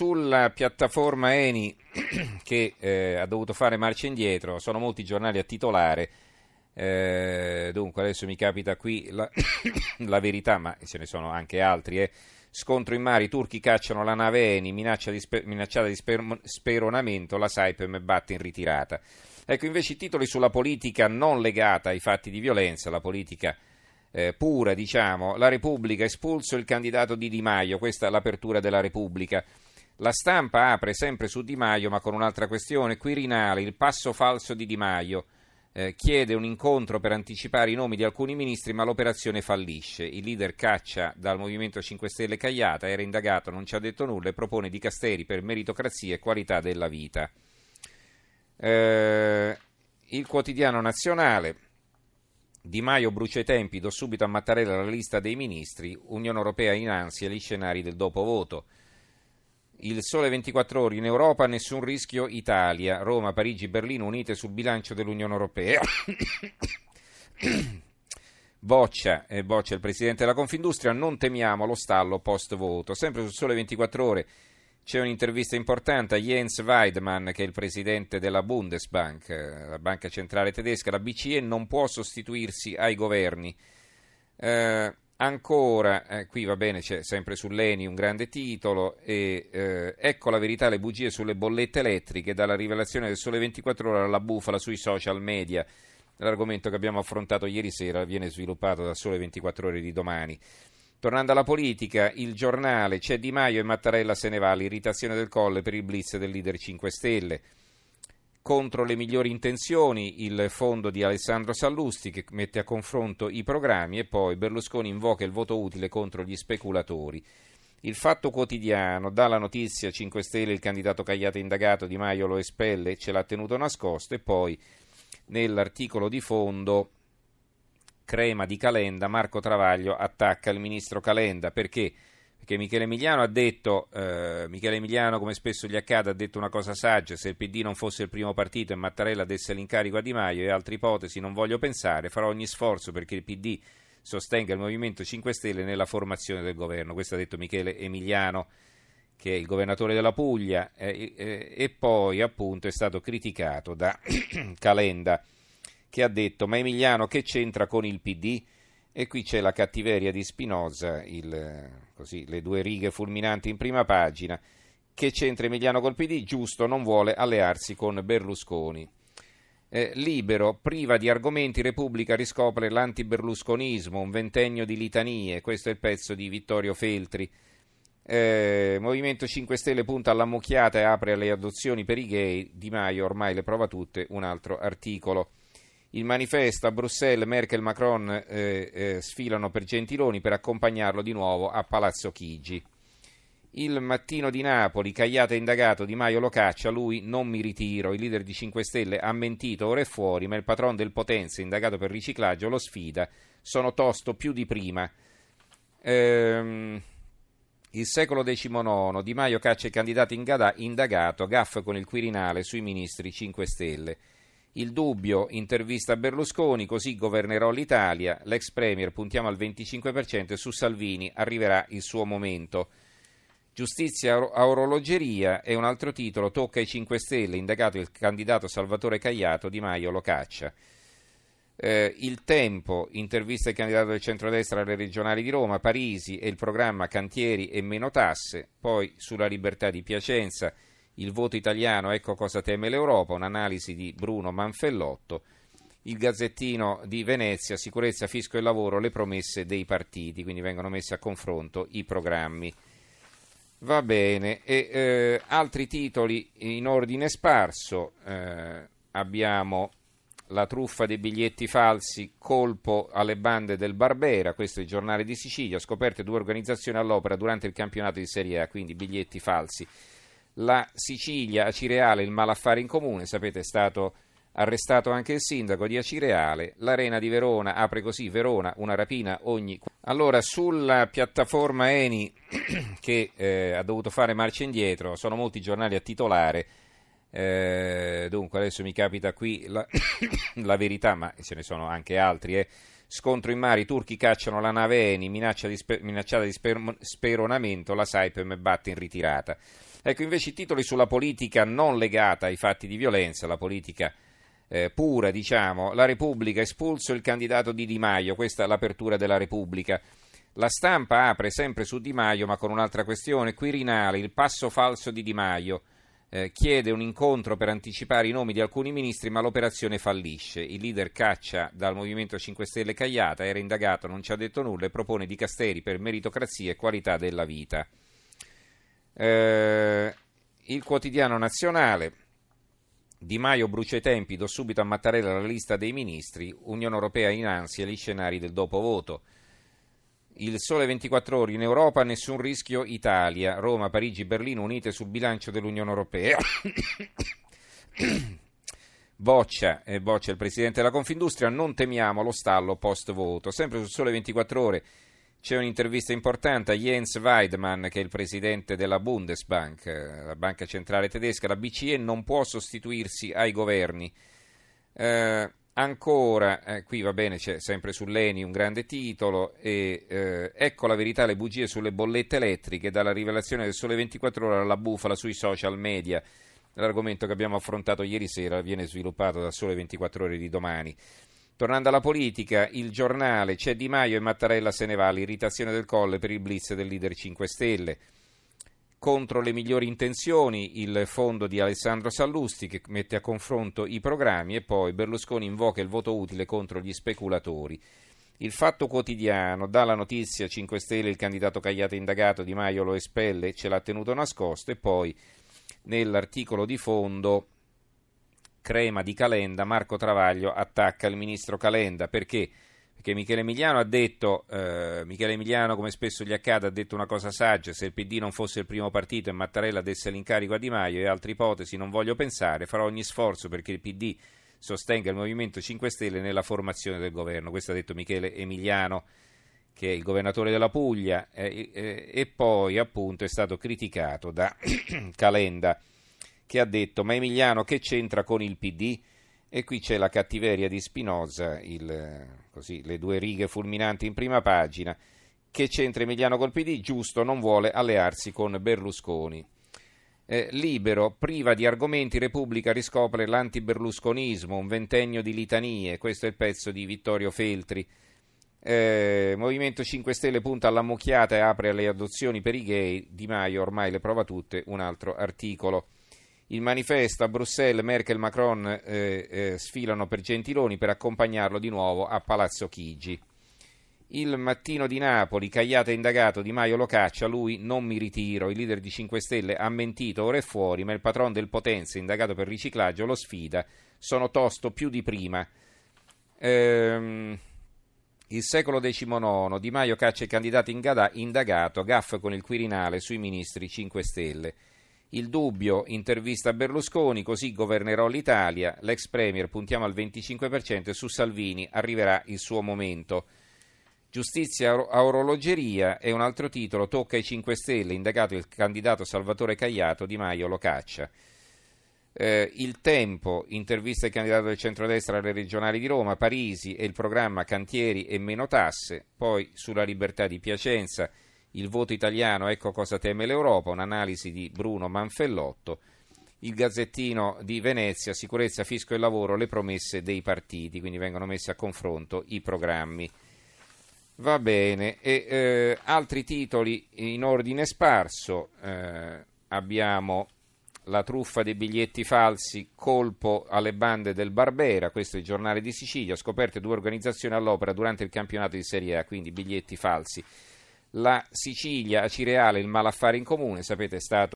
sulla piattaforma Eni che eh, ha dovuto fare marcia indietro, sono molti giornali a titolare. Eh, dunque, adesso mi capita qui la, la, verità, ma ce ne sono anche altri. Eh. Scontro in mare, i turchi cacciano la nave Eni, minaccia di sper, minacciata di sper, speronamento, la Saipem batte in ritirata. Ecco invece i titoli sulla politica non legata ai fatti di violenza, la politica eh, pura, diciamo. La Repubblica espulso il candidato di Di Maio, questa è l'apertura della Repubblica. La stampa apre sempre su Di Maio, ma con un'altra questione. Quirinale, il passo falso di Di Maio. Eh, chiede un incontro per anticipare i nomi di alcuni ministri, ma l'operazione fallisce. Il leader caccia dal Movimento 5 Stelle Cagliata, era indagato, non ci ha detto nulla e propone di Casteri per meritocrazia e qualità della vita. Eh, il quotidiano nazionale. Di Maio brucia i tempi, do subito a Mattarella la lista dei ministri, Unione Europea in ansia, gli scenari del dopovoto. Il sole 24 ore in Europa, nessun rischio Italia, Roma, Parigi, Berlino unite sul bilancio dell'Unione Europea. Boccia, eh, Boccia, il presidente della Confindustria, non temiamo lo stallo post voto. Sempre sul sole 24 ore c'è un'intervista importante a Jens Weidmann, che è il presidente della Bundesbank, la banca centrale tedesca. La BCE non può sostituirsi ai governi. Eh, ancora, eh, qui va bene, c'è sempre sull'ENI un grande titolo. E, eh, ecco la verità, le bugie sulle bollette elettriche, dalla rivelazione del Sole 24 Ore alla bufala sui social media. L'argomento che abbiamo affrontato ieri sera viene sviluppato da Sole 24 Ore di domani. Tornando alla politica, il giornale c'è Di Maio e Mattarella se ne va, l'irritazione del colle per il blitz del leader 5 Stelle. Contro le migliori intenzioni, il fondo di Alessandro Sallusti che mette a confronto i programmi e poi Berlusconi invoca il voto utile contro gli speculatori. Il Fatto Quotidiano dà la notizia 5 Stelle, il candidato Cagliata indagato, Di Maio lo espelle, ce l'ha tenuto nascosto e poi nell'articolo di fondo crema di Calenda, Marco Travaglio attacca il ministro Calenda. Perché? Perché Michele Emiliano ha detto, eh, Michele Emiliano come spesso gli accade ha detto una cosa saggia, se il PD non fosse il primo partito e Mattarella desse l'incarico a Di Maio e altre ipotesi non voglio pensare, farò ogni sforzo perché il PD sostenga il Movimento 5 Stelle nella formazione del governo. Questo ha detto Michele Emiliano che è il governatore della Puglia eh, eh, e poi appunto è stato criticato da Calenda che ha detto ma Emiliano che c'entra con il PD? E qui c'è la cattiveria di Spinoza, il, così, le due righe fulminanti in prima pagina. Che c'entra Emiliano col? Giusto, non vuole allearsi con Berlusconi. Eh, libero, priva di argomenti, Repubblica riscopre l'antiberlusconismo, un ventennio di litanie. Questo è il pezzo di Vittorio Feltri. Eh, Movimento 5 Stelle punta alla mucchiata e apre alle adozioni per i gay. Di Maio ormai le prova tutte. Un altro articolo. Il manifesto a Bruxelles, Merkel e Macron eh, eh, sfilano per Gentiloni per accompagnarlo di nuovo a Palazzo Chigi. Il mattino di Napoli, Cagliata indagato, Di Maio lo caccia, lui non mi ritiro, il leader di 5 Stelle ha mentito, ora è fuori, ma il patron del Potenza, indagato per riciclaggio, lo sfida, sono tosto più di prima. Ehm, il secolo XIX, Di Maio caccia il candidato indagato, gaff con il Quirinale sui ministri 5 Stelle. Il dubbio, intervista a Berlusconi, così governerò l'Italia, l'ex premier puntiamo al 25% e su Salvini arriverà il suo momento. Giustizia a orologeria è un altro titolo, tocca ai 5 Stelle, indagato il candidato Salvatore Cagliato, Di Maio lo caccia. Eh, il tempo, intervista il candidato del centrodestra alle regionali di Roma, Parisi e il programma Cantieri e meno tasse, poi sulla libertà di Piacenza il voto italiano, ecco cosa teme l'Europa, un'analisi di Bruno Manfellotto. Il Gazzettino di Venezia, sicurezza, fisco e lavoro, le promesse dei partiti, quindi vengono messi a confronto i programmi. Va bene, e eh, altri titoli in ordine sparso. Eh, abbiamo la truffa dei biglietti falsi, colpo alle bande del Barbera, questo è il giornale di Sicilia, scoperte due organizzazioni all'opera durante il campionato di Serie A, quindi biglietti falsi la Sicilia, Acireale, il malaffare in comune, sapete è stato arrestato anche il sindaco di Acireale, l'Arena di Verona apre così Verona, una rapina ogni... Allora, sulla piattaforma Eni che eh, ha dovuto fare marcia indietro, sono molti giornali a titolare, eh, dunque adesso mi capita qui la, la, verità, ma ce ne sono anche altri, eh. Scontro in mare, i turchi cacciano la nave Eni, di sper, minacciata di sper, speronamento, la Saipem batte in ritirata. Ecco invece i titoli sulla politica non legata ai fatti di violenza, la politica eh, pura, diciamo, la Repubblica espulso il candidato di Di Maio, questa è l'apertura della Repubblica. La stampa apre sempre su Di Maio, ma con un'altra questione, Quirinale, il passo falso di Di Maio. Eh, chiede un incontro per anticipare i nomi di alcuni ministri, ma l'operazione fallisce. Il leader caccia dal Movimento 5 Stelle Cagliata, era indagato, non ci ha detto nulla e propone di Casteri per meritocrazia e qualità della vita. Eh, il quotidiano nazionale. Di Maio brucia i tempi, do subito a Mattarella la lista dei ministri, Unione Europea in ansia, gli scenari del dopovoto. Il sole 24 ore in Europa, nessun rischio Italia, Roma, Parigi, Berlino unite sul bilancio dell'Unione Europea. Boccia, eh, Boccia il presidente della Confindustria, non temiamo lo stallo post voto. Sempre sul sole 24 ore c'è un'intervista importante a Jens Weidmann, che è il presidente della Bundesbank, eh, la banca centrale tedesca. La BCE non può sostituirsi ai governi. Eh, Ancora, eh, qui va bene, c'è sempre sull'ENI un grande titolo, e eh, ecco la verità, le bugie sulle bollette elettriche, dalla rivelazione del Sole 24 ore alla bufala sui social media. L'argomento che abbiamo affrontato ieri sera viene sviluppato da Sole 24 ore di domani. Tornando alla politica, il giornale c'è Di Maio e Mattarella se ne va, l'irritazione del colle per il blitz del leader 5 Stelle contro le migliori intenzioni, il fondo di Alessandro Sallusti che mette a confronto i programmi e poi Berlusconi invoca il voto utile contro gli speculatori. Il Fatto Quotidiano dà la notizia 5 Stelle, il candidato Cagliate indagato, Di Maio lo espelle, ce l'ha tenuto nascosto e poi nell'articolo di fondo crema di Calenda, Marco Travaglio attacca il ministro Calenda perché perché Michele Emiliano ha detto, eh, Michele Emiliano come spesso gli accade ha detto una cosa saggia, se il PD non fosse il primo partito e Mattarella desse l'incarico a Di Maio e altre ipotesi non voglio pensare, farò ogni sforzo perché il PD sostenga il Movimento 5 Stelle nella formazione del governo, questo ha detto Michele Emiliano che è il governatore della Puglia eh, eh, e poi appunto è stato criticato da Calenda che ha detto ma Emiliano che c'entra con il PD? E qui c'è la cattiveria di Spinoza, il, così, le due righe fulminanti in prima pagina. Che c'entra Emiliano col? Giusto, non vuole allearsi con Berlusconi. Eh, libero, priva di argomenti, Repubblica riscopre l'antiberlusconismo, un ventennio di litanie. Questo è il pezzo di Vittorio Feltri. Eh, Movimento 5 Stelle punta alla mucchiata e apre alle adozioni per i gay. Di Maio ormai le prova tutte. Un altro articolo. Il manifesto a Bruxelles, Merkel e Macron eh, eh, sfilano per Gentiloni per accompagnarlo di nuovo a Palazzo Chigi. Il mattino di Napoli, Cagliata indagato, Di Maio lo caccia, lui non mi ritiro, il leader di 5 Stelle ha mentito, ora è fuori, ma il patron del Potenza, indagato per riciclaggio, lo sfida, sono tosto più di prima. Ehm, il secolo XIX, Di Maio caccia il candidato indagato, gaff con il Quirinale sui ministri 5 Stelle. Il dubbio, intervista Berlusconi, così governerò l'Italia, l'ex premier puntiamo al 25% e su Salvini arriverà il suo momento. Giustizia a orologeria è un altro titolo, tocca ai 5 Stelle, indagato il candidato Salvatore Cagliato, Di Maio lo caccia. Eh, il tempo, intervista il candidato del centrodestra alle regionali di Roma, Parisi e il programma Cantieri e meno tasse, poi sulla libertà di Piacenza il voto italiano, ecco cosa teme l'Europa, un'analisi di Bruno Manfellotto. Il Gazzettino di Venezia, sicurezza, fisco e lavoro, le promesse dei partiti, quindi vengono messi a confronto i programmi. Va bene, e eh, altri titoli in ordine sparso, eh, abbiamo la truffa dei biglietti falsi, colpo alle bande del Barbera, questo è il giornale di Sicilia, scoperte due organizzazioni all'opera durante il campionato di Serie A, quindi biglietti falsi la Sicilia Cireale il malaffare in comune, sapete è stato